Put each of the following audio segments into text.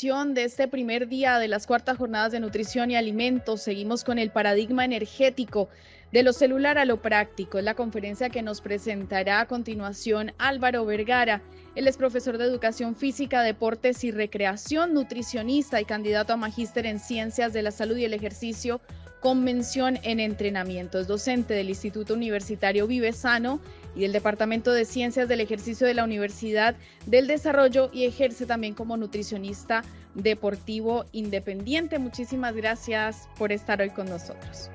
de este primer día de las cuartas jornadas de nutrición y alimentos. Seguimos con el paradigma energético de lo celular a lo práctico. Es la conferencia que nos presentará a continuación Álvaro Vergara. Él es profesor de educación física, deportes y recreación, nutricionista y candidato a magíster en ciencias de la salud y el ejercicio con mención en entrenamiento. Es docente del Instituto Universitario Vive Sano y del Departamento de Ciencias del Ejercicio de la Universidad del Desarrollo y ejerce también como nutricionista deportivo independiente. Muchísimas gracias por estar hoy con nosotros.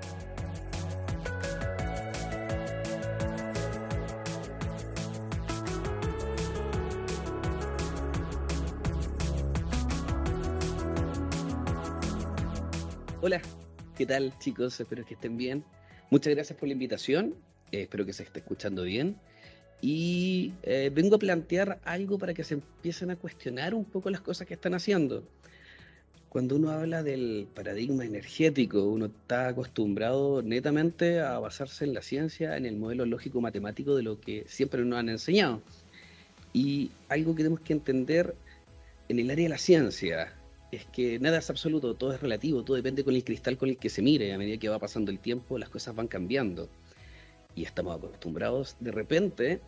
Hola, ¿qué tal chicos? Espero que estén bien. Muchas gracias por la invitación. Eh, espero que se esté escuchando bien. Y eh, vengo a plantear algo para que se empiecen a cuestionar un poco las cosas que están haciendo. Cuando uno habla del paradigma energético, uno está acostumbrado netamente a basarse en la ciencia, en el modelo lógico matemático de lo que siempre nos han enseñado. Y algo que tenemos que entender en el área de la ciencia, es que nada es absoluto, todo es relativo, todo depende con el cristal con el que se mire. A medida que va pasando el tiempo, las cosas van cambiando. Y estamos acostumbrados de repente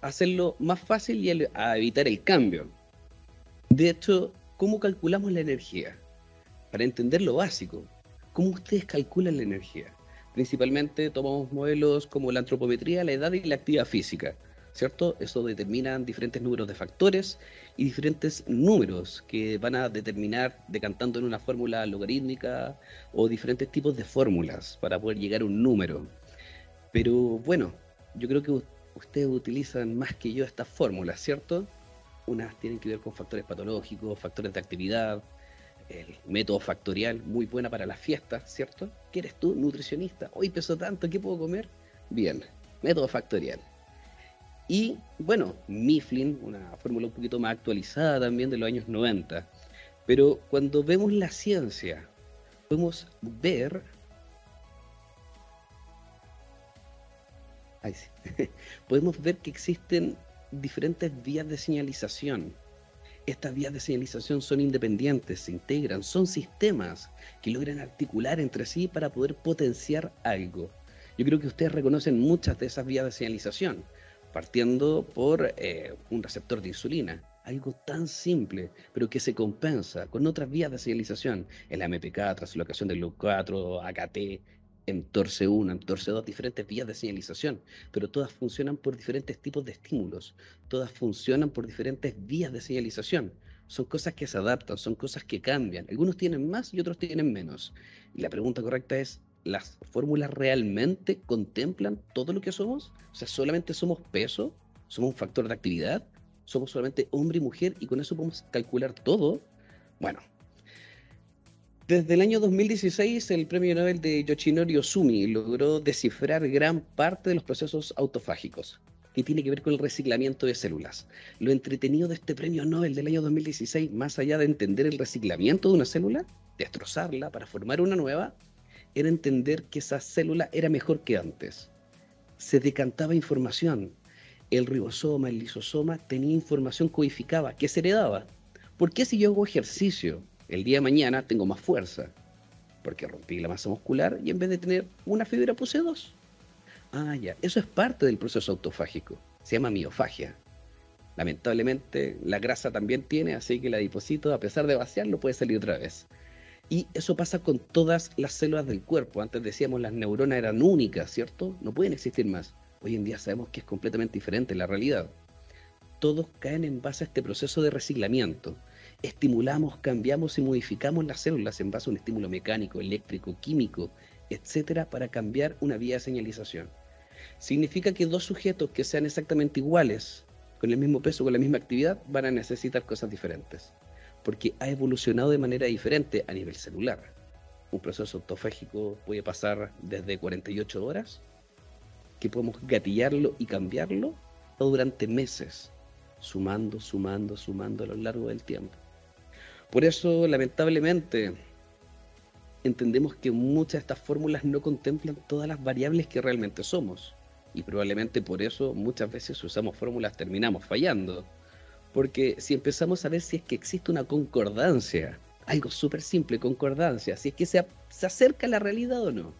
a hacerlo más fácil y a evitar el cambio. De hecho, ¿cómo calculamos la energía? Para entender lo básico, ¿cómo ustedes calculan la energía? Principalmente tomamos modelos como la antropometría, la edad y la actividad física. ¿Cierto? Eso determina diferentes números de factores y diferentes números que van a determinar decantando en una fórmula logarítmica o diferentes tipos de fórmulas para poder llegar a un número. Pero bueno, yo creo que ustedes utilizan más que yo estas fórmulas, ¿cierto? Unas tienen que ver con factores patológicos, factores de actividad, el método factorial, muy buena para las fiestas, ¿cierto? ¿Qué eres tú, nutricionista? Hoy peso tanto, ¿qué puedo comer? Bien, método factorial. Y bueno, Mifflin, una fórmula un poquito más actualizada también de los años 90. Pero cuando vemos la ciencia, podemos ver... podemos ver que existen diferentes vías de señalización. Estas vías de señalización son independientes, se integran, son sistemas que logran articular entre sí para poder potenciar algo. Yo creo que ustedes reconocen muchas de esas vías de señalización partiendo por eh, un receptor de insulina. Algo tan simple, pero que se compensa con otras vías de señalización, el AMPK, translocación del GLUC4, AKT, mTORC1, mTORC2, diferentes vías de señalización, pero todas funcionan por diferentes tipos de estímulos, todas funcionan por diferentes vías de señalización. Son cosas que se adaptan, son cosas que cambian. Algunos tienen más y otros tienen menos. Y la pregunta correcta es, las fórmulas realmente contemplan todo lo que somos? O sea, solamente somos peso, somos un factor de actividad, somos solamente hombre y mujer y con eso podemos calcular todo. Bueno, desde el año 2016 el premio Nobel de Yoshinori Osumi logró descifrar gran parte de los procesos autofágicos que tiene que ver con el reciclamiento de células. Lo entretenido de este premio Nobel del año 2016, más allá de entender el reciclamiento de una célula, destrozarla para formar una nueva, era entender que esa célula era mejor que antes. Se decantaba información. El ribosoma, el lisosoma tenía información codificada que se heredaba. ¿Por qué si yo hago ejercicio el día de mañana tengo más fuerza? Porque rompí la masa muscular y en vez de tener una fibra puse dos. Ah, ya, eso es parte del proceso autofágico. Se llama miofagia. Lamentablemente la grasa también tiene, así que el adipocito, a pesar de vaciarlo, puede salir otra vez. Y eso pasa con todas las células del cuerpo. Antes decíamos las neuronas eran únicas, ¿cierto? No pueden existir más. Hoy en día sabemos que es completamente diferente la realidad. Todos caen en base a este proceso de reciclamiento. Estimulamos, cambiamos y modificamos las células en base a un estímulo mecánico, eléctrico, químico, etcétera, para cambiar una vía de señalización. Significa que dos sujetos que sean exactamente iguales, con el mismo peso, con la misma actividad, van a necesitar cosas diferentes porque ha evolucionado de manera diferente a nivel celular. Un proceso autofágico puede pasar desde 48 horas, que podemos gatillarlo y cambiarlo, durante meses, sumando, sumando, sumando a lo largo del tiempo. Por eso, lamentablemente, entendemos que muchas de estas fórmulas no contemplan todas las variables que realmente somos. Y probablemente por eso muchas veces usamos fórmulas terminamos fallando Porque si empezamos a ver si es que existe una concordancia, algo súper simple, concordancia, si es que se, se acerca a la realidad o no.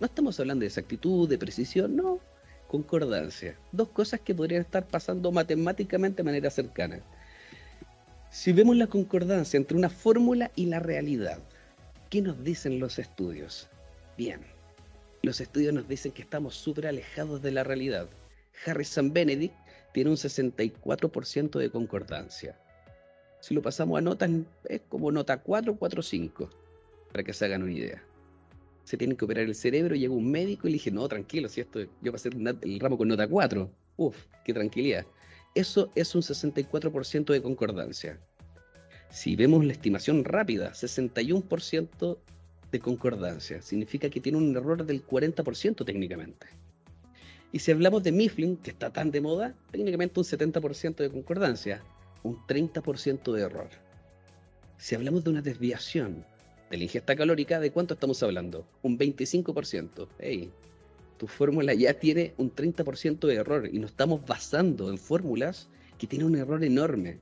No estamos hablando de exactitud, de precisión, no, concordancia. Dos cosas que podrían estar pasando matemáticamente de manera cercana. Si vemos la concordancia entre una fórmula y la realidad, ¿qué nos dicen los estudios? Bien, los estudios nos dicen que estamos súper alejados de la realidad. Harrison Benedict tiene un 64% de concordancia. Si lo pasamos a notas, es como nota 4, 4, 5, para que se hagan una idea. Se tiene que operar el cerebro, llega un médico y le dije, no, tranquilo, si esto, yo pasé el ramo con nota 4. Uf, qué tranquilidad. Eso es un 64% de concordancia. Si vemos la estimación rápida, 61% de concordancia. Significa que tiene un error del 40% técnicamente. Y si hablamos de Mifflin, que está tan de moda, técnicamente un 70% de concordancia, un 30% de error. Si hablamos de una desviación de la ingesta calórica, ¿de cuánto estamos hablando? Un 25%. Hey, tu fórmula ya tiene un 30% de error y nos estamos basando en fórmulas que tienen un error enorme.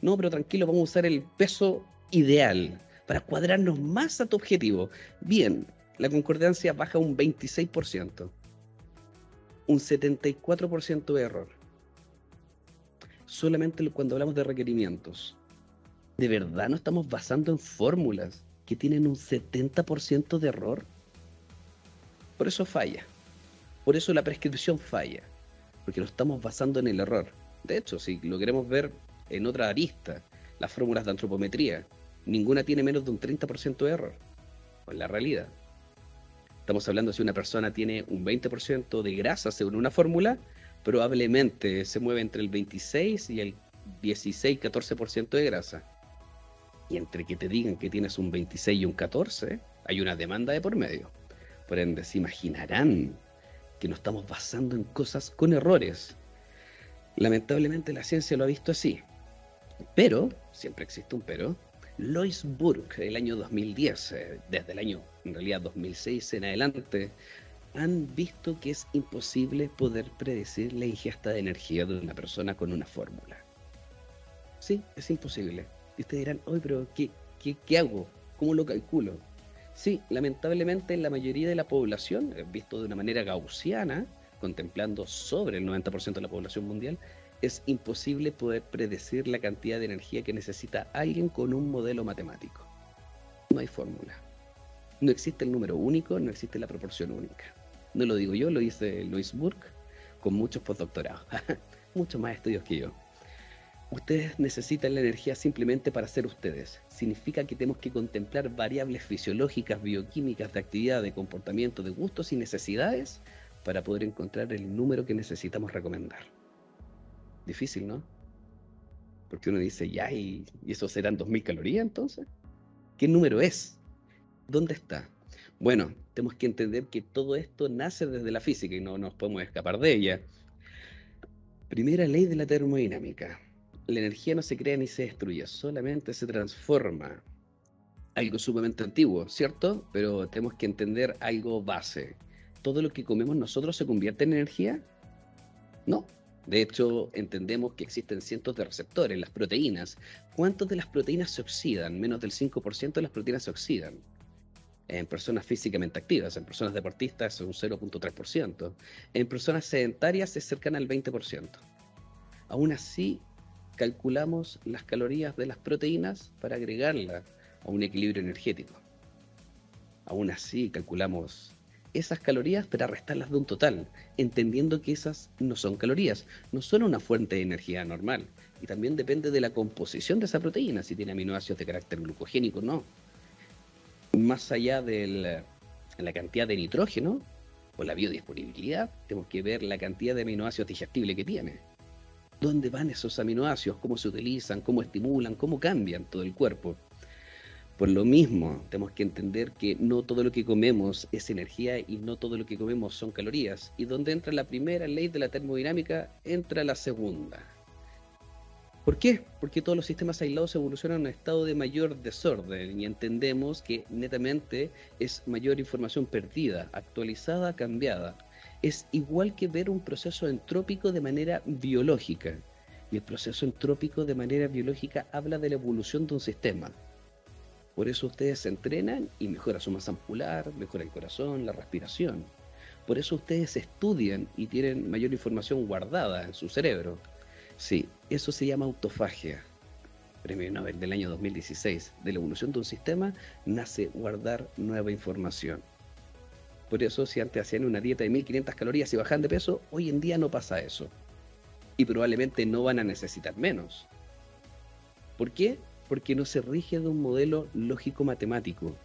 No, pero tranquilo, vamos a usar el peso ideal para cuadrarnos más a tu objetivo. Bien, la concordancia baja un 26%, un 74% de error. Solamente cuando hablamos de requerimientos. ¿De verdad no estamos basando en fórmulas que tienen un 70% de error? Por eso falla. Por eso la prescripción falla. Porque lo estamos basando en el error. De hecho, si lo queremos ver en otra arista, las fórmulas de antropometría, ninguna tiene menos de un 30% de error. En la realidad. Estamos hablando si una persona tiene un 20% de grasa según una fórmula, probablemente se mueve entre el 26 y el 16-14% de grasa. Y entre que te digan que tienes un 26 y un 14, hay una demanda de por medio. Por ende, se imaginarán que nos estamos basando en cosas con errores. Lamentablemente la ciencia lo ha visto así. Pero, siempre existe un pero, Lois Burke, el año 2010, eh, desde el año, en realidad 2006 en adelante, han visto que es imposible poder predecir la ingesta de energía de una persona con una fórmula. Sí, es imposible. Y ustedes dirán, oye, pero ¿qué, qué, qué hago? ¿Cómo lo calculo? Sí, lamentablemente en la mayoría de la población, eh, visto de una manera gaussiana, contemplando sobre el 90% de la población mundial, es imposible poder predecir la cantidad de energía que necesita alguien con un modelo matemático. No hay fórmula. No existe el número único, no existe la proporción única. No lo digo yo, lo dice Louis Burke con muchos postdoctorados, muchos más estudios que yo. Ustedes necesitan la energía simplemente para ser ustedes. Significa que tenemos que contemplar variables fisiológicas, bioquímicas, de actividad, de comportamiento, de gustos y necesidades para poder encontrar el número que necesitamos recomendar. Difícil, ¿no? Porque uno dice, ya, ¿y, eso serán 2.000 calorías entonces? ¿Qué número es? ¿Dónde está? Bueno, tenemos que entender que todo esto nace desde la física y no nos podemos escapar de ella. Primera ley de la termodinámica. La energía no se crea ni se destruye, solamente se transforma. Algo sumamente antiguo, ¿cierto? Pero tenemos que entender algo base. ¿Todo lo que comemos nosotros se convierte en energía? No, de hecho, entendemos que existen cientos de receptores, las proteínas. ¿Cuántas de las proteínas se oxidan? Menos del 5% de las proteínas se oxidan. En personas físicamente activas, en personas deportistas es un 0.3%. En personas sedentarias es cercana al 20%. Aún así, calculamos las calorías de las proteínas para agregarla a un equilibrio energético. Aún así, calculamos esas calorías para restarlas de un total, entendiendo que esas no son calorías, no son una fuente de energía normal. Y también depende de la composición de esa proteína, si tiene aminoácidos de carácter glucogénico o no. Más allá de la cantidad de nitrógeno o la biodisponibilidad, tenemos que ver la cantidad de aminoácidos digestibles que tiene. ¿Dónde van esos aminoácidos? ¿Cómo se utilizan? ¿Cómo estimulan? ¿Cómo cambian todo el cuerpo? Por lo mismo, tenemos que entender que no todo lo que comemos es energía y no todo lo que comemos son calorías. Y donde entra la primera ley de la termodinámica, entra la segunda. ¿Por qué? Porque todos los sistemas aislados evolucionan en un estado de mayor desorden y entendemos que netamente es mayor información perdida, actualizada, cambiada. Es igual que ver un proceso entrópico de manera biológica. Y el proceso entrópico de manera biológica habla de la evolución de un sistema. Por eso ustedes se entrenan y mejora su masa muscular, mejora el corazón, la respiración. Por eso ustedes estudian y tienen mayor información guardada en su cerebro. Sí, eso se llama autofagia. Premio Nobel del año 2016. De la evolución de un sistema nace guardar nueva información. Por eso, si antes hacían una dieta de 1500 calorías y bajan de peso, hoy en día no pasa eso. Y probablemente no van a necesitar menos. ¿Por qué? Porque no se rige de un modelo lógico-matemático.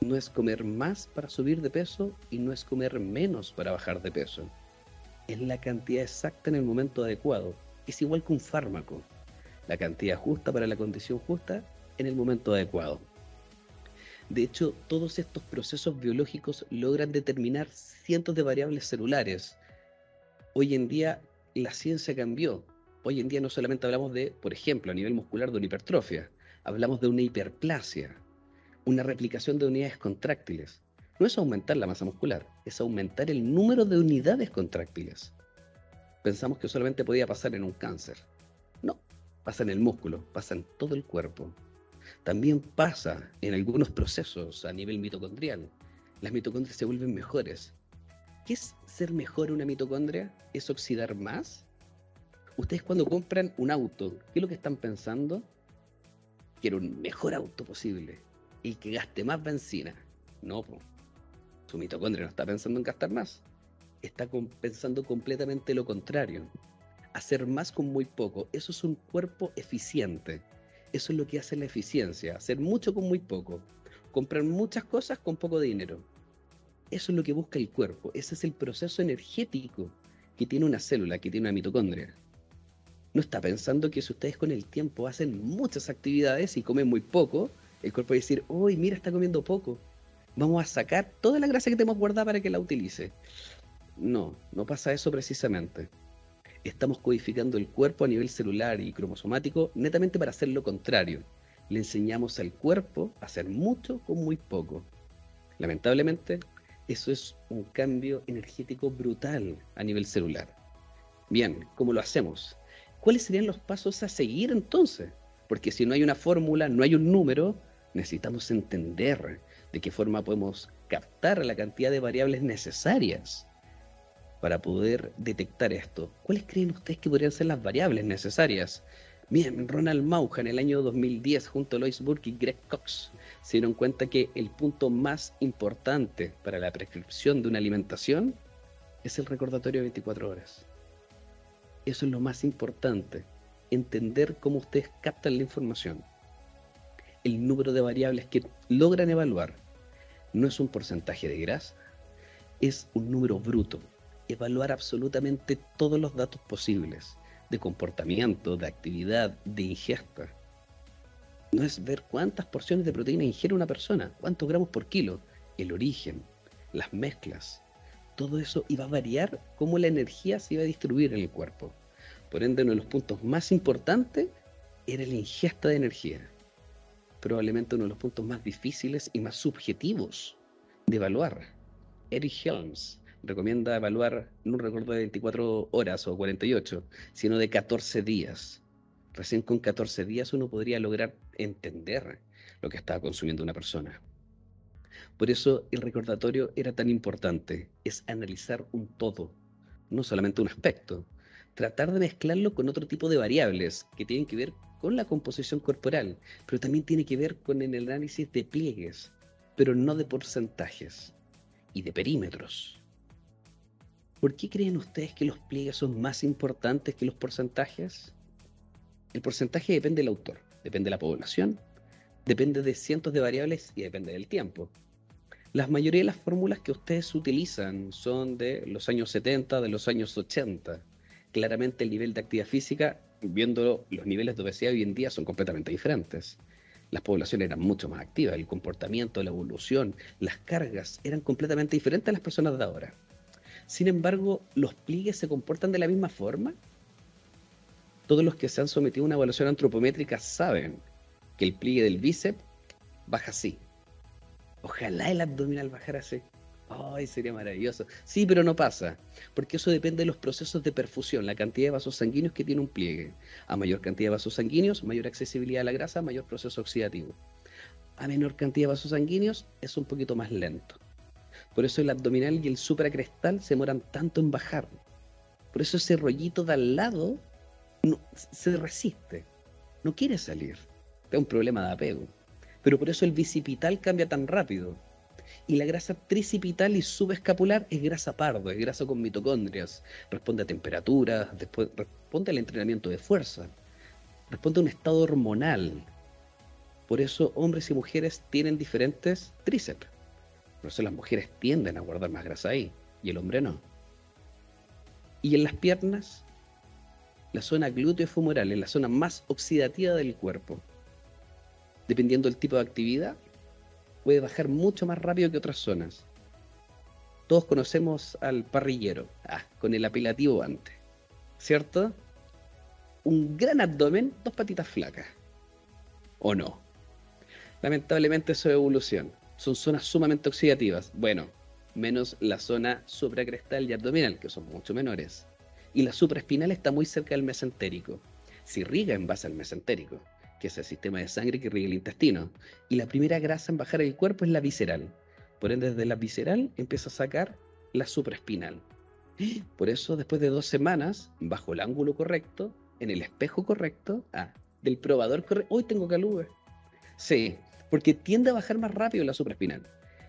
No es comer más para subir de peso y no es comer menos para bajar de peso. Es la cantidad exacta en el momento adecuado. Es igual que un fármaco. La cantidad justa para la condición justa en el momento adecuado. De hecho, todos estos procesos biológicos logran determinar cientos de variables celulares. Hoy en día la ciencia cambió. Hoy en día no solamente hablamos de, por ejemplo, a nivel muscular de una hipertrofia, hablamos de una hiperplasia, una replicación de unidades contráctiles. No es aumentar la masa muscular, es aumentar el número de unidades contráctiles. Pensamos que solamente podía pasar en un cáncer. No, pasa en el músculo, pasa en todo el cuerpo también pasa en algunos procesos a nivel mitocondrial. Las mitocondrias se vuelven mejores. ¿Qué es ser mejor una mitocondria? ¿Es oxidar más? Ustedes cuando compran un auto, ¿qué es lo que están pensando? Quiero un mejor auto posible y que gaste más benzina. No, su mitocondria no está pensando en gastar más. Está pensando completamente lo contrario. Hacer más con muy poco. Eso es un cuerpo eficiente. Eso es lo que hace la eficiencia, hacer mucho con muy poco, comprar muchas cosas con poco dinero. Eso es lo que busca el cuerpo, ese es el proceso energético que tiene una célula, que tiene una mitocondria. No está pensando que si ustedes con el tiempo hacen muchas actividades y comen muy poco, el cuerpo va a decir, uy, mira, está comiendo poco. Vamos a sacar toda la grasa que tenemos guardada para que la utilice. No, no pasa eso precisamente estamos codificando el cuerpo a nivel celular y cromosomático netamente para hacer lo contrario. Le enseñamos al cuerpo a hacer mucho con muy poco. Lamentablemente, eso es un cambio energético brutal a nivel celular. Bien, ¿cómo lo hacemos? ¿Cuáles serían los pasos a seguir entonces? Porque si no hay una fórmula, no hay un número, necesitamos entender de qué forma podemos captar la cantidad de variables necesarias para poder detectar esto. ¿Cuáles creen ustedes que podrían ser las variables necesarias? Bien, Ronald Mauja en el año 2010 junto a Lois Burke y Greg Cox se dieron cuenta que el punto más importante para la prescripción de una alimentación es el recordatorio de 24 horas. Eso es lo más importante, entender cómo ustedes captan la información. El número de variables que logran evaluar no es un porcentaje de grasa, es un número bruto, evaluar absolutamente todos los datos posibles de comportamiento, de actividad, de ingesta. No es ver cuántas porciones de proteína ingiere una persona, cuántos gramos por kilo, el origen, las mezclas. Todo eso iba a variar cómo la energía se iba a distribuir en el cuerpo. Por ende, uno de los puntos más importantes era la ingesta de energía. Probablemente uno de los puntos más difíciles y más subjetivos de evaluar. Eric Helms, recomienda evaluar no un recuerdo de 24 horas o 48, sino de 14 días. Recién con 14 días uno podría lograr entender lo que estaba consumiendo una persona. Por eso el recordatorio era tan importante, es analizar un todo, no solamente un aspecto. Tratar de mezclarlo con otro tipo de variables que tienen que ver con la composición corporal, pero también tiene que ver con el análisis de pliegues, pero no de porcentajes y de perímetros. ¿Por qué creen ustedes que los pliegues son más importantes que los porcentajes? El porcentaje depende del autor, depende de la población, depende de cientos de variables y depende del tiempo. La mayoría de las fórmulas que ustedes utilizan son de los años 70, de los años 80. Claramente el nivel de actividad física, viendo los niveles de obesidad hoy en día, son completamente diferentes. Las poblaciones eran mucho más activas, el comportamiento, la evolución, las cargas eran completamente diferentes a las personas de ahora. Sin embargo, los pliegues se comportan de la misma forma. Todos los que se han sometido a una evaluación antropométrica saben que el pliegue del bíceps baja así. Ojalá el abdominal bajara así. Ay, sería maravilloso. Sí, pero no pasa, porque eso depende de los procesos de perfusión, la cantidad de vasos sanguíneos que tiene un pliegue. A mayor cantidad de vasos sanguíneos, mayor accesibilidad a la grasa, mayor proceso oxidativo. A menor cantidad de vasos sanguíneos, es un poquito más lento. Por eso el abdominal y el supracrestal se demoran tanto en bajar. Por eso ese rollito de al lado se resiste, no quiere salir. Es un problema de apego. Pero por eso el bicipital cambia tan rápido y la grasa tricipital y subescapular es grasa pardo, es grasa con mitocondrias. Responde a temperatura, después, responde al entrenamiento de fuerza, responde a un estado hormonal. Por eso hombres y mujeres tienen diferentes tríceps. Por eso las mujeres tienden a guardar más grasa ahí y el hombre no. Y en las piernas, la zona glúteo femoral es la zona más oxidativa del cuerpo. Dependiendo del tipo de actividad, puede bajar mucho más rápido que otras zonas. Todos conocemos al parrillero, ah, con el apelativo antes, ¿cierto? Un gran abdomen, dos patitas flacas. ¿O no? Lamentablemente eso es evolución. Son zonas sumamente oxidativas. Bueno, menos la zona supracrestal y abdominal, que son mucho menores. Y la supraespinal está muy cerca del mesentérico. Se irriga en base al mesentérico que es el sistema de sangre que riega el intestino. Y la primera grasa en bajar el cuerpo es la visceral. Por ende, desde la visceral empieza a sacar la supraespinal. Por eso, después de dos semanas, bajo el ángulo correcto, en el espejo correcto, ah, del probador correcto, hoy tengo calúa. Sí, porque tiende a bajar más rápido la supraespinal.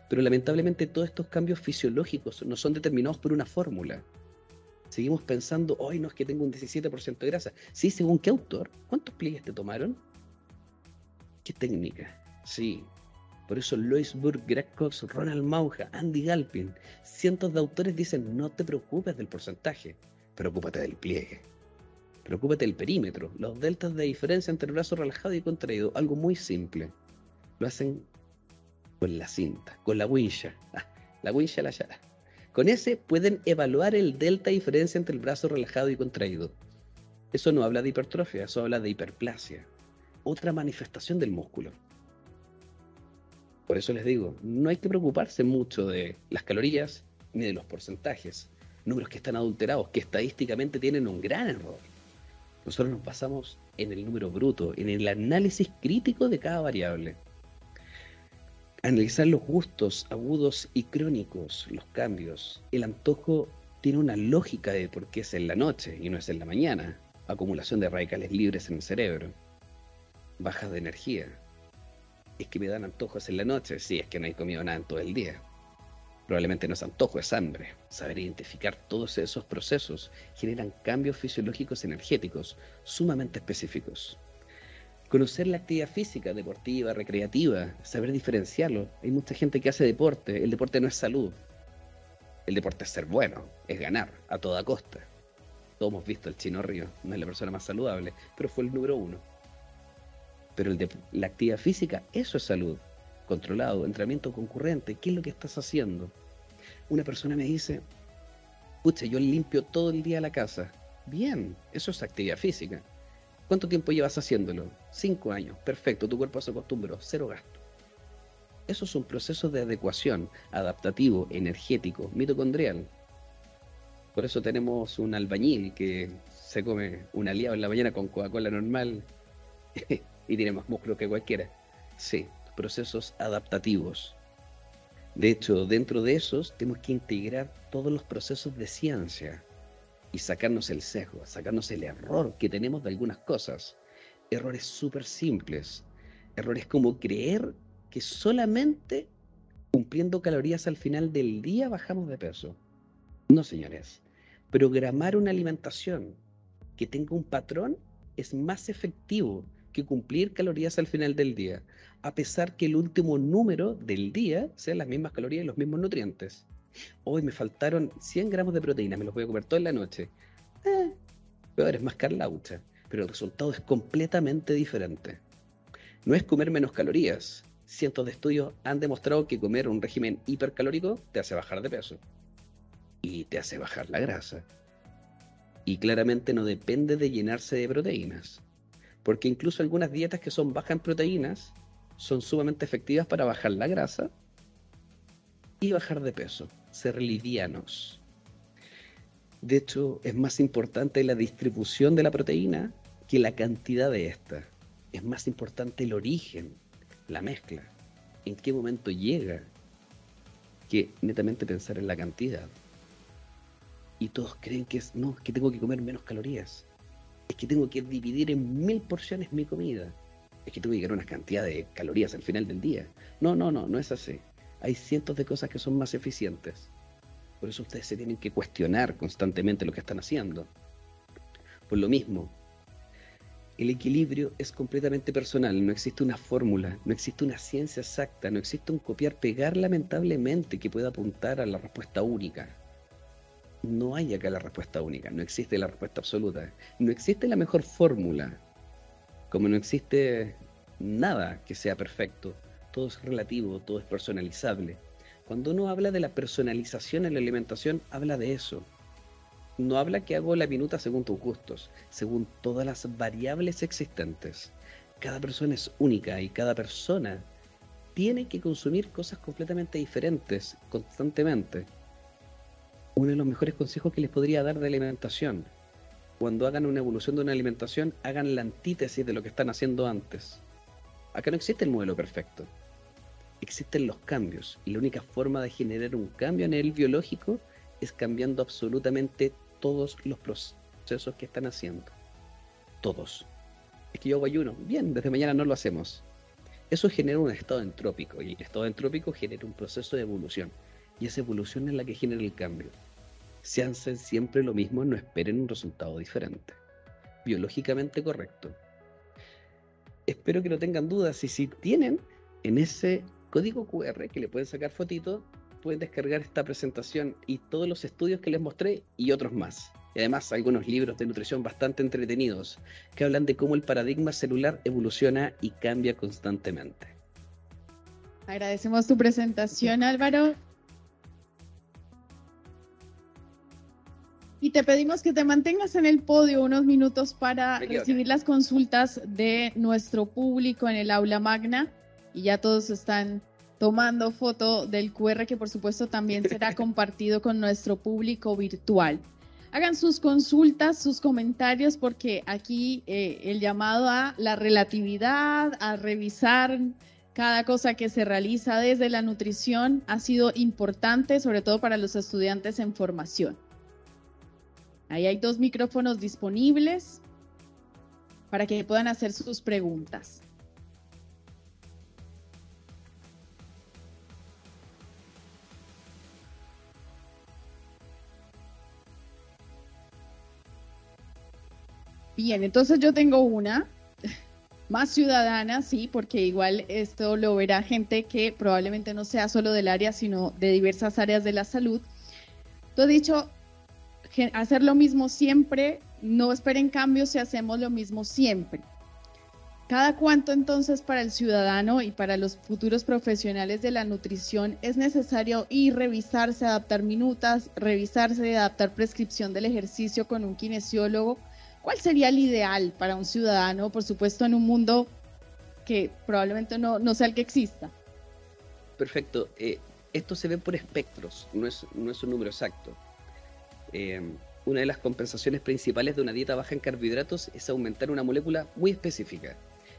Pero lamentablemente todos estos cambios fisiológicos no son determinados por una fórmula. Seguimos pensando, hoy no es que tengo un 17% de grasa. Sí, según qué autor, ¿cuántos pliegues te tomaron? técnica. Sí. Por eso Lois Burke, Greg Cox, Ronald Mauja, Andy Galpin, cientos de autores dicen no te preocupes del porcentaje, preocúpate del pliegue. Preocúpate del perímetro, los deltas de diferencia entre el brazo relajado y contraído, algo muy simple. Lo hacen con la cinta, con la wincha. Ah, la wincha la llave. Con ese pueden evaluar el delta de diferencia entre el brazo relajado y contraído. Eso no habla de hipertrofia, eso habla de hiperplasia otra manifestación del músculo. Por eso les digo, no hay que preocuparse mucho de las calorías ni de los porcentajes, números que están adulterados, que estadísticamente tienen un gran error. Nosotros nos basamos en el número bruto, en el análisis crítico de cada variable. Analizar los gustos agudos y crónicos, los cambios. El antojo tiene una lógica de por qué es en la noche y no es en la mañana. Acumulación de radicales libres en el cerebro bajas de energía. Es que me dan antojos en la noche, sí, es que no he comido nada en todo el día. Probablemente no es antojo, es hambre. Saber identificar todos esos procesos generan cambios fisiológicos energéticos sumamente específicos. Conocer la actividad física, deportiva, recreativa, saber diferenciarlo. Hay mucha gente que hace deporte. El deporte no es salud. El deporte es ser bueno, es ganar a toda costa. Todos hemos visto el Chino Río, no es la persona más saludable, pero fue el número uno. Pero la actividad física, eso es salud. Controlado, entrenamiento concurrente, ¿qué es lo que estás haciendo? Una persona me dice, pucha, yo limpio todo el día la casa. Bien, eso es actividad física. ¿Cuánto tiempo llevas haciéndolo? Cinco años. Perfecto, tu cuerpo se acostumbró, cero gasto. Esos son procesos de adecuación, adaptativo, energético, mitocondrial. Por eso tenemos un albañil que se come un aliado en la mañana con Coca-Cola normal y tiene más músculo que cualquiera. Sí, procesos adaptativos. De hecho, dentro de esos tenemos que integrar todos los procesos de ciencia y sacarnos el sesgo, sacarnos el error que tenemos de algunas cosas. Errores súper simples. Errores como creer que solamente cumpliendo calorías al final del día bajamos de peso. No, señores. Programar una alimentación que tenga un patrón es más efectivo que cumplir calorías al final del día, a pesar que el último número del día sean las mismas calorías y los mismos nutrientes. Hoy me faltaron 100 gramos de proteína, me los voy a comer toda la noche. Eh, peor, es más carlaucha, pero el resultado es completamente diferente. No es comer menos calorías. Cientos de estudios han demostrado que comer un régimen hipercalórico te hace bajar de peso y te hace bajar la grasa. Y claramente no depende de llenarse de proteínas porque incluso algunas dietas que son bajas en proteínas son sumamente efectivas para bajar la grasa y bajar de peso, ser livianos. De hecho, es más importante la distribución de la proteína que la cantidad de esta. Es más importante el origen, la mezcla, en qué momento llega, que netamente pensar en la cantidad. Y todos creen que es, no, que tengo que comer menos calorías. Es que tengo que dividir en mil porciones mi comida. Es que tengo que llegar a una cantidad de calorías al final del día. No, no, no, no es así. Hay cientos de cosas que son más eficientes. Por eso ustedes se tienen que cuestionar constantemente lo que están haciendo. Por lo mismo, el equilibrio es completamente personal, no existe una fórmula, no existe una ciencia exacta, no existe un copiar-pegar lamentablemente que pueda apuntar a la respuesta única. No hay acá la respuesta única, no existe la respuesta absoluta, no existe la mejor fórmula, como no existe nada que sea perfecto, todo es relativo, todo es personalizable. Cuando uno habla de la personalización en la alimentación, habla de eso. No habla que hago la minuta según tus gustos, según todas las variables existentes. Cada persona es única y cada persona tiene que consumir cosas completamente diferentes constantemente uno de los mejores consejos que les podría dar de alimentación. Cuando hagan una evolución de una alimentación, hagan la antítesis de lo que están haciendo antes. Acá no existe el modelo perfecto. Existen los cambios y la única forma de generar un cambio a nivel biológico es cambiando absolutamente todos los procesos que están haciendo. Todos. Es que yo hago ayuno. Bien, desde mañana no lo hacemos. Eso genera un estado entrópico y el estado entrópico genera un proceso de evolución. Y esa evolución es la que genera el cambio. Si hacen siempre lo mismo, no esperen un resultado diferente. Biológicamente correcto. Espero que no tengan dudas y si tienen en ese código QR que le pueden sacar fotito, pueden descargar esta presentación y todos los estudios que les mostré y otros más. Y además algunos libros de nutrición bastante entretenidos que hablan de cómo el paradigma celular evoluciona y cambia constantemente. Agradecemos tu presentación Álvaro. Y te pedimos que te mantengas en el podio unos minutos para recibir las consultas de nuestro público en el aula magna. Y ya todos están tomando foto del QR que por supuesto también será compartido con nuestro público virtual. Hagan sus consultas, sus comentarios, porque aquí eh, el llamado a la relatividad, a revisar cada cosa que se realiza desde la nutrición ha sido importante, sobre todo para los estudiantes en formación. Ahí hay dos micrófonos disponibles para que puedan hacer sus preguntas. Bien, entonces yo tengo una más ciudadana, sí, porque igual esto lo verá gente que probablemente no sea solo del área, sino de diversas áreas de la salud. Tú dicho, hacer lo mismo siempre, no esperen cambios si hacemos lo mismo siempre. ¿Cada cuánto entonces para el ciudadano y para los futuros profesionales de la nutrición es necesario ir, revisarse, adaptar minutas, revisarse, adaptar prescripción del ejercicio con un kinesiólogo? ¿Cuál sería el ideal para un ciudadano, por supuesto, en un mundo que probablemente no, no sea el que exista? Perfecto. Eh, esto se ve por espectros, no es, no es un número exacto. Eh, una de las compensaciones principales de una dieta baja en carbohidratos es aumentar una molécula muy específica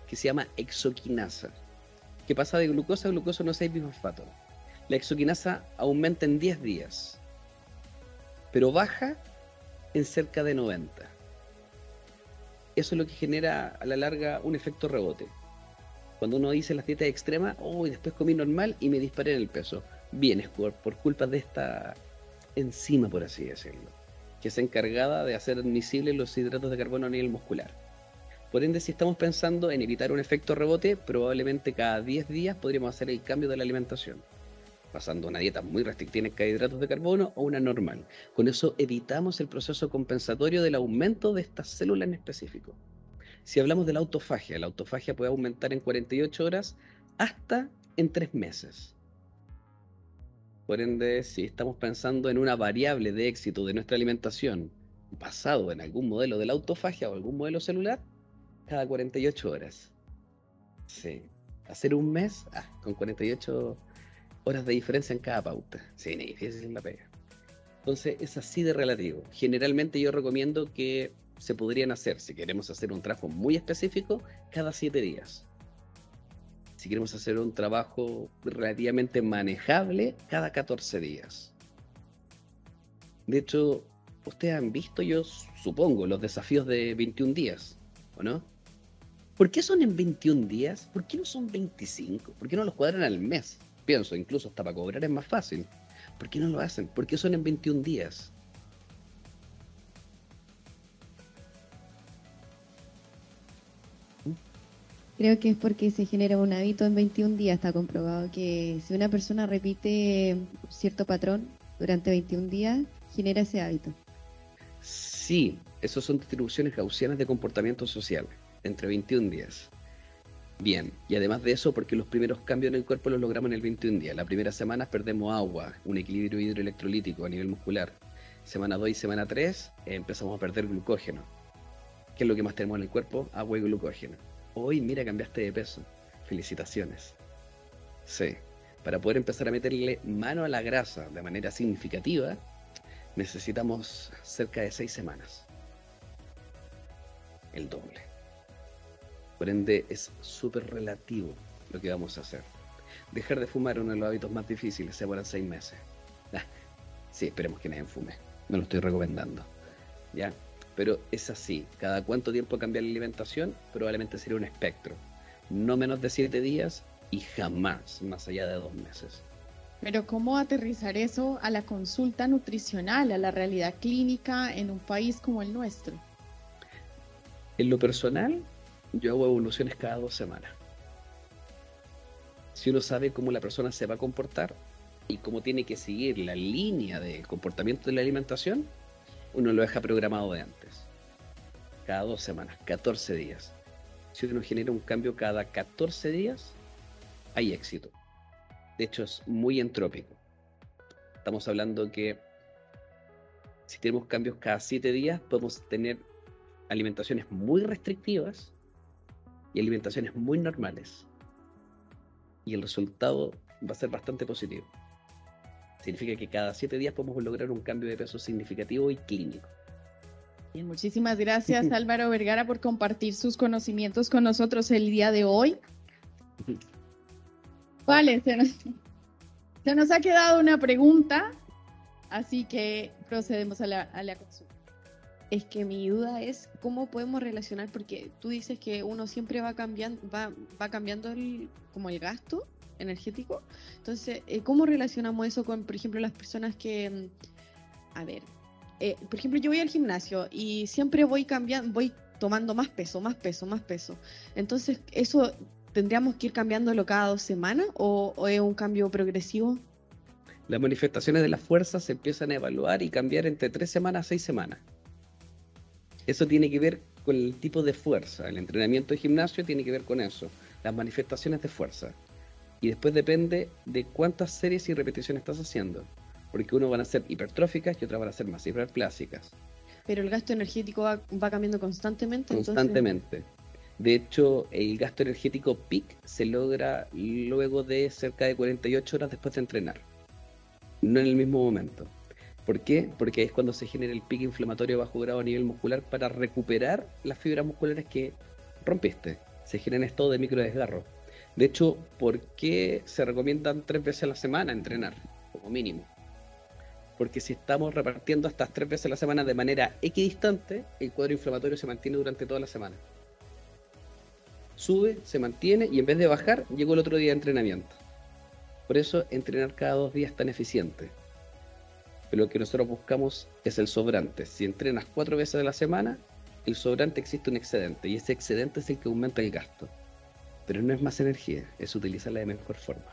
que se llama exoquinasa, que pasa de glucosa a glucosa no 6 bifosfato. La exoquinasa aumenta en 10 días, pero baja en cerca de 90. Eso es lo que genera a la larga un efecto rebote. Cuando uno dice las dietas extremas, oh, después comí normal y me disparé en el peso. Bien, es por culpa de esta enzima, por así decirlo, que es encargada de hacer admisibles los hidratos de carbono a nivel muscular. Por ende, si estamos pensando en evitar un efecto rebote, probablemente cada 10 días podríamos hacer el cambio de la alimentación, pasando una dieta muy restrictiva en hidratos de carbono o una normal. Con eso evitamos el proceso compensatorio del aumento de estas células en específico. Si hablamos de la autofagia, la autofagia puede aumentar en 48 horas hasta en 3 meses. Por ende, si estamos pensando en una variable de éxito de nuestra alimentación basado en algún modelo de la autofagia o algún modelo celular, cada 48 horas. Sí. Hacer un mes, ah, con 48 horas de diferencia en cada pauta. Sí, ni difícil la pega. Entonces es así de relativo. Generalmente yo recomiendo que se podrían hacer, si queremos hacer un trabajo muy específico, cada siete días. Si queremos hacer un trabajo relativamente manejable, cada 14 días. De hecho, ustedes han visto, yo supongo, los desafíos de 21 días, ¿o no? ¿Por qué son en 21 días? ¿Por qué no son 25? ¿Por qué no los cuadran al mes? Pienso, incluso hasta para cobrar es más fácil. ¿Por qué no lo hacen? ¿Por qué son en 21 días? Creo que es porque se genera un hábito en 21 días. Está comprobado que si una persona repite cierto patrón durante 21 días, genera ese hábito. Sí, esos son distribuciones gaussianas de comportamiento social, entre 21 días. Bien, y además de eso, porque los primeros cambios en el cuerpo los logramos en el 21 día. La primera semana perdemos agua, un equilibrio hidroelectrolítico a nivel muscular. Semana 2 y semana 3 eh, empezamos a perder glucógeno. ¿Qué es lo que más tenemos en el cuerpo? Agua y glucógeno. Hoy, mira, cambiaste de peso. Felicitaciones. Sí, para poder empezar a meterle mano a la grasa de manera significativa, necesitamos cerca de 6 semanas. El doble. Por ende, es súper relativo lo que vamos a hacer. Dejar de fumar uno de los hábitos más difíciles, se demoran seis meses. Ah, sí, esperemos que nadie fume. No lo estoy recomendando. ¿Ya? Pero es así. Cada cuánto tiempo cambiar la alimentación, probablemente sería un espectro. No menos de siete días y jamás más allá de dos meses. Pero ¿cómo aterrizar eso a la consulta nutricional, a la realidad clínica en un país como el nuestro? En lo personal, yo hago evoluciones cada dos semanas. Si uno sabe cómo la persona se va a comportar y cómo tiene que seguir la línea de comportamiento de la alimentación, uno lo deja programado de antes. Cada dos semanas, 14 días. Si uno genera un cambio cada 14 días, hay éxito. De hecho, es muy entrópico. Estamos hablando que si tenemos cambios cada 7 días, podemos tener alimentaciones muy restrictivas y alimentaciones muy normales. Y el resultado va a ser bastante positivo. Significa que cada siete días podemos lograr un cambio de peso significativo y clínico. Bien, muchísimas gracias Álvaro Vergara por compartir sus conocimientos con nosotros el día de hoy. Vale, se nos, se nos ha quedado una pregunta, así que procedemos a la, a la consulta. Es que mi duda es cómo podemos relacionar, porque tú dices que uno siempre va cambiando, va, va cambiando el, como el gasto energético. Entonces, eh, ¿cómo relacionamos eso con, por ejemplo, las personas que, mm, a ver, eh, por ejemplo, yo voy al gimnasio y siempre voy cambiando, voy tomando más peso, más peso, más peso. Entonces, ¿eso tendríamos que ir cambiándolo cada dos semanas o, o es un cambio progresivo? Las manifestaciones de la fuerza se empiezan a evaluar y cambiar entre tres semanas a seis semanas. Eso tiene que ver con el tipo de fuerza. El entrenamiento de gimnasio tiene que ver con eso, las manifestaciones de fuerza. Y después depende de cuántas series y repeticiones estás haciendo. Porque uno van a ser hipertróficas y otras van a ser más hiperplásicas. Pero el gasto energético va, cambiando constantemente. Constantemente. De hecho, el gasto energético peak se logra luego de cerca de 48 horas después de entrenar. No en el mismo momento. ¿Por qué? Porque es cuando se genera el pico inflamatorio bajo grado a nivel muscular para recuperar las fibras musculares que rompiste. Se genera estado de micro desgarro. De hecho, ¿por qué se recomiendan tres veces a la semana entrenar? Como mínimo. Porque si estamos repartiendo estas tres veces a la semana de manera equidistante, el cuadro inflamatorio se mantiene durante toda la semana. Sube, se mantiene y en vez de bajar, llegó el otro día de entrenamiento. Por eso entrenar cada dos días es tan eficiente. Pero lo que nosotros buscamos es el sobrante. Si entrenas cuatro veces a la semana, el sobrante existe un excedente y ese excedente es el que aumenta el gasto. Pero no es más energía, es utilizarla de mejor forma.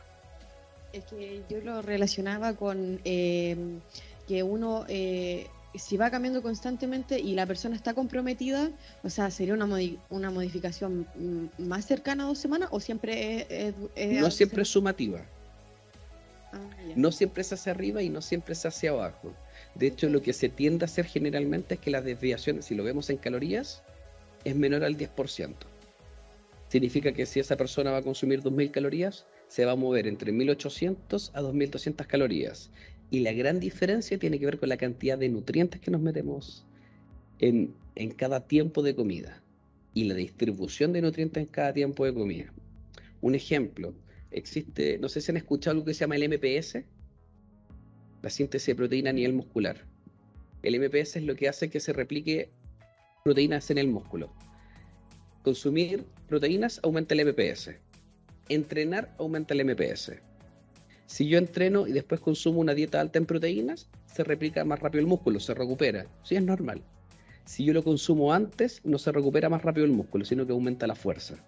Es que yo lo relacionaba con em, que uno, eh, si va cambiando constantemente y la persona está comprometida, o sea, ¿sería una, una modificación más cercana a dos semanas o siempre es... no siempre es sumativa. Ah, no siempre es hacia arriba y no siempre es hacia abajo. De hecho, lo que se tiende a hacer generalmente es que las desviaciones, si lo vemos en calorías, es menor al 10%. significa que si esa persona va a consumir 2.000 calorías, se va a mover entre 1.800 a 2.200 calorías. Y la gran diferencia tiene que ver con la cantidad de nutrientes que nos metemos en, en cada tiempo de comida y la distribución de nutrientes en cada tiempo de comida. Un ejemplo, existe, no sé si han escuchado algo que se llama el MPS, la síntesis de proteína a nivel muscular. El MPS es lo que hace que se replique proteínas en el músculo. Consumir proteínas aumenta el MPS. Entrenar aumenta el MPS. Si yo entreno y después consumo una dieta alta en proteínas, se replica más rápido el músculo, se recupera. Sí, es normal. Si yo lo consumo antes, no se recupera más rápido el músculo, sino que aumenta la fuerza.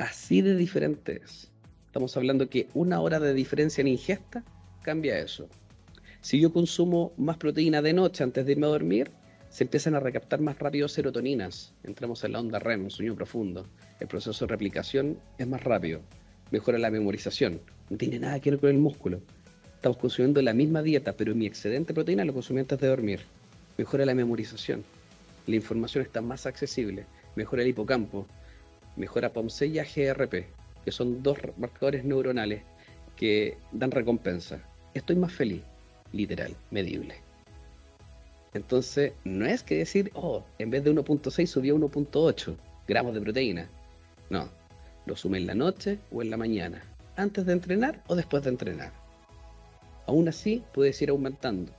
Así de diferente es. Estamos hablando que una hora de diferencia en ingesta cambia eso. Si yo consumo más proteína de noche antes de irme a dormir, se empiezan a recaptar más rápido serotoninas. Entramos en la onda REM, un sueño profundo. El proceso de replicación es más rápido. Mejora la memorización. No tiene nada que ver con el músculo. Estamos consumiendo la misma dieta, pero mi excedente de proteína lo consumí antes de dormir. Mejora la memorización. La información está más accesible. Mejora el hipocampo. Mejora POMC y AGRP, que son dos marcadores neuronales que dan recompensa. Estoy más feliz literal, medible. Entonces, no es que decir, oh, en vez de 1.6 subió 1.8 gramos de proteína. No, lo sume en la noche o en la mañana, antes de entrenar o después de entrenar. Aún así, puedes ir aumentando.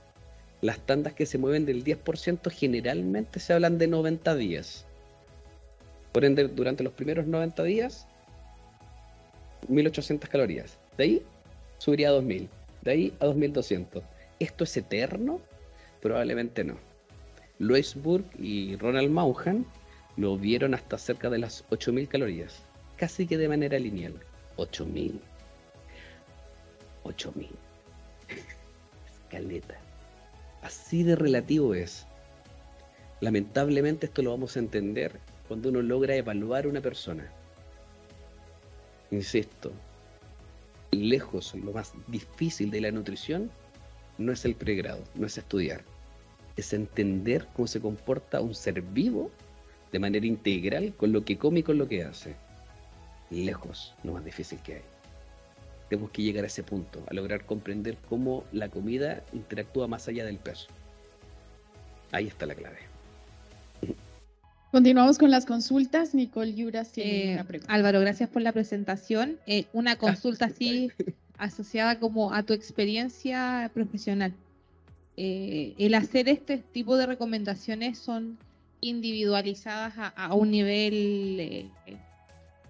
Las tandas que se mueven del 10% generalmente se hablan de 90 días. Por ende, durante los primeros 90 días, 1800 calorías. De ahí subiría a 2000. De ahí a 2200. ¿Esto es eterno? Probablemente no. Loisburg y Ronald Mauhan lo vieron hasta cerca de las 8.000 calorías, casi que de manera lineal. 8.000. 8.000. Escaleta. Así de relativo es. Lamentablemente esto lo vamos a entender cuando uno logra evaluar una persona. Insisto, lejos lo más difícil de la nutrición no es el pregrado, no es estudiar, es entender cómo se comporta un ser vivo de manera integral con lo que come y con lo que hace. Lejos, lo más difícil que hay. Tenemos que llegar a ese punto, a lograr comprender cómo la comida interactúa más allá del peso. Ahí está la clave. Continuamos con las consultas. Nicole Yuras tiene Eh, una pregunta. Álvaro, gracias por la presentación. Eh, una consulta así asociada como a tu experiencia profesional. Eh, el hacer este tipo de recomendaciones son individualizadas a, a un nivel eh,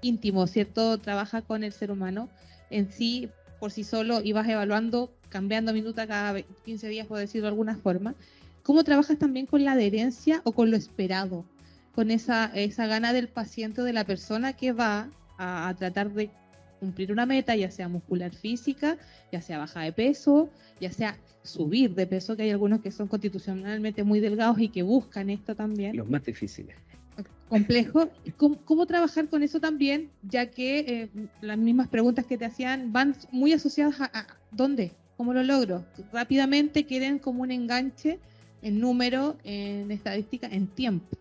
íntimo, ¿cierto? Trabaja con el ser humano en sí, por sí solo, y vas evaluando, cambiando minuta cada ve- 15 días, por decirlo de alguna forma. ¿Cómo trabajas también con la adherencia o con lo esperado? Con esa, esa gana del paciente o de la persona que va a, a tratar de cumplir una meta, ya sea muscular física, ya sea baja de peso, ya sea subir de peso, que hay algunos que son constitucionalmente muy delgados y que buscan esto también Los más difíciles. complejo. ¿Cómo, cómo trabajar con eso también? Ya que eh, las mismas preguntas que te hacían van muy asociadas a, a dónde, cómo lo logro. Rápidamente quieren como un enganche en número, en estadística, en tiempo.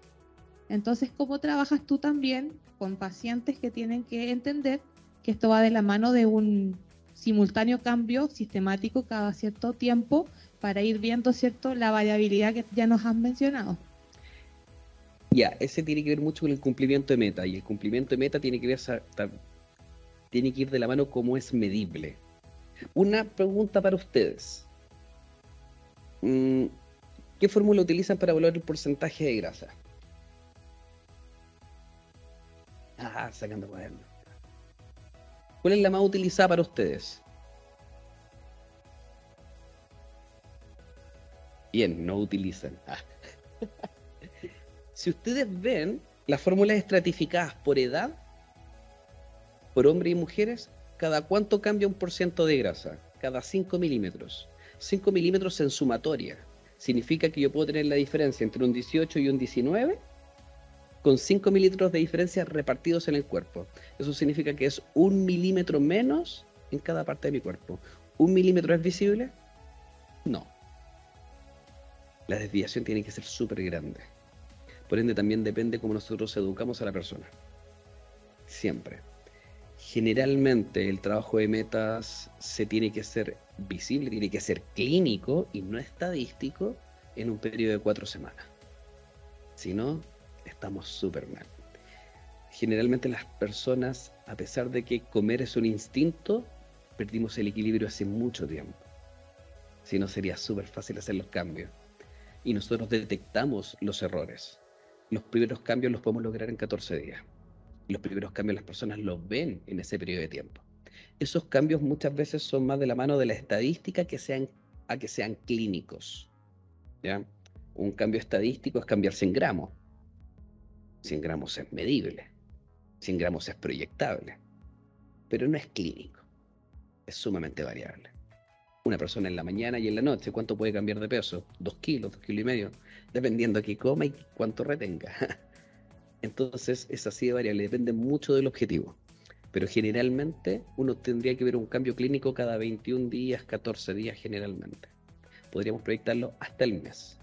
Entonces, ¿cómo trabajas tú también con pacientes que tienen que entender que esto va de la mano de un simultáneo cambio sistemático cada cierto tiempo para ir viendo cierto la variabilidad que ya nos han mencionado? Ya, ese tiene que ver mucho con el cumplimiento de meta. Y el cumplimiento de meta tiene que ver tiene que ir de la mano cómo es medible. Una pregunta para ustedes. Mm, ¿Qué fórmula utilizan para evaluar el porcentaje de grasa? Ah, sacando cuaderno. ¿Cuál es la más utilizada para ustedes? Bien, no utilizan. Ah. Si ustedes ven las fórmulas estratificadas por edad, por hombres y mujeres, cada cuánto cambia un por ciento de grasa, cada 5 milímetros. 5 milímetros en sumatoria. Significa que yo puedo tener la diferencia entre un 18 y un 19 con 5 milímetros de diferencia repartidos en el cuerpo. Eso significa que es un milímetro menos en cada parte de mi cuerpo. ¿Un milímetro es visible? No. La desviación tiene que ser súper grande. Por ende, también depende cómo nosotros educamos a la persona. siempre. Generalmente el trabajo de metas se tiene que ser visible, tiene que ser clínico y no estadístico en un periodo de cuatro semanas. Si no, estamos súper mal. Generalmente las personas, a pesar de que comer es un instinto, perdimos el equilibrio hace mucho tiempo. Si no, sería súper fácil hacer los cambios. Y nosotros detectamos los errores. Los primeros cambios los podemos lograr en 14 días. Los primeros cambios las personas los ven en ese periodo de tiempo. Esos cambios muchas veces son más de la mano de la estadística que sean, a que sean clínicos. ¿ya? Un cambio estadístico es cambiar 100 gramos. 100 gramos es medible. 100 gramos es proyectable. Pero no es clínico. Es sumamente variable. Una persona en la mañana y en la noche, ¿cuánto puede cambiar de peso? Dos kilos, dos kilos y medio, dependiendo de qué coma y cuánto retenga. Entonces es así de variable, depende mucho del objetivo. Pero generalmente uno tendría que ver un cambio clínico cada 21 días, 14 días generalmente. Podríamos proyectarlo hasta el mes.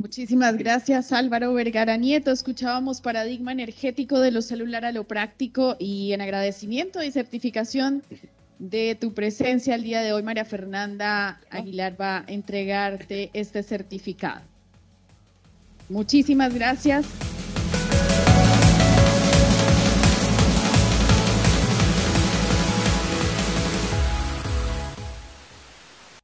Muchísimas gracias Álvaro Vergara Nieto. Escuchábamos Paradigma Energético de lo celular a lo práctico y en agradecimiento y certificación de tu presencia el día de hoy, María Fernanda Aguilar va a entregarte este certificado. Muchísimas gracias.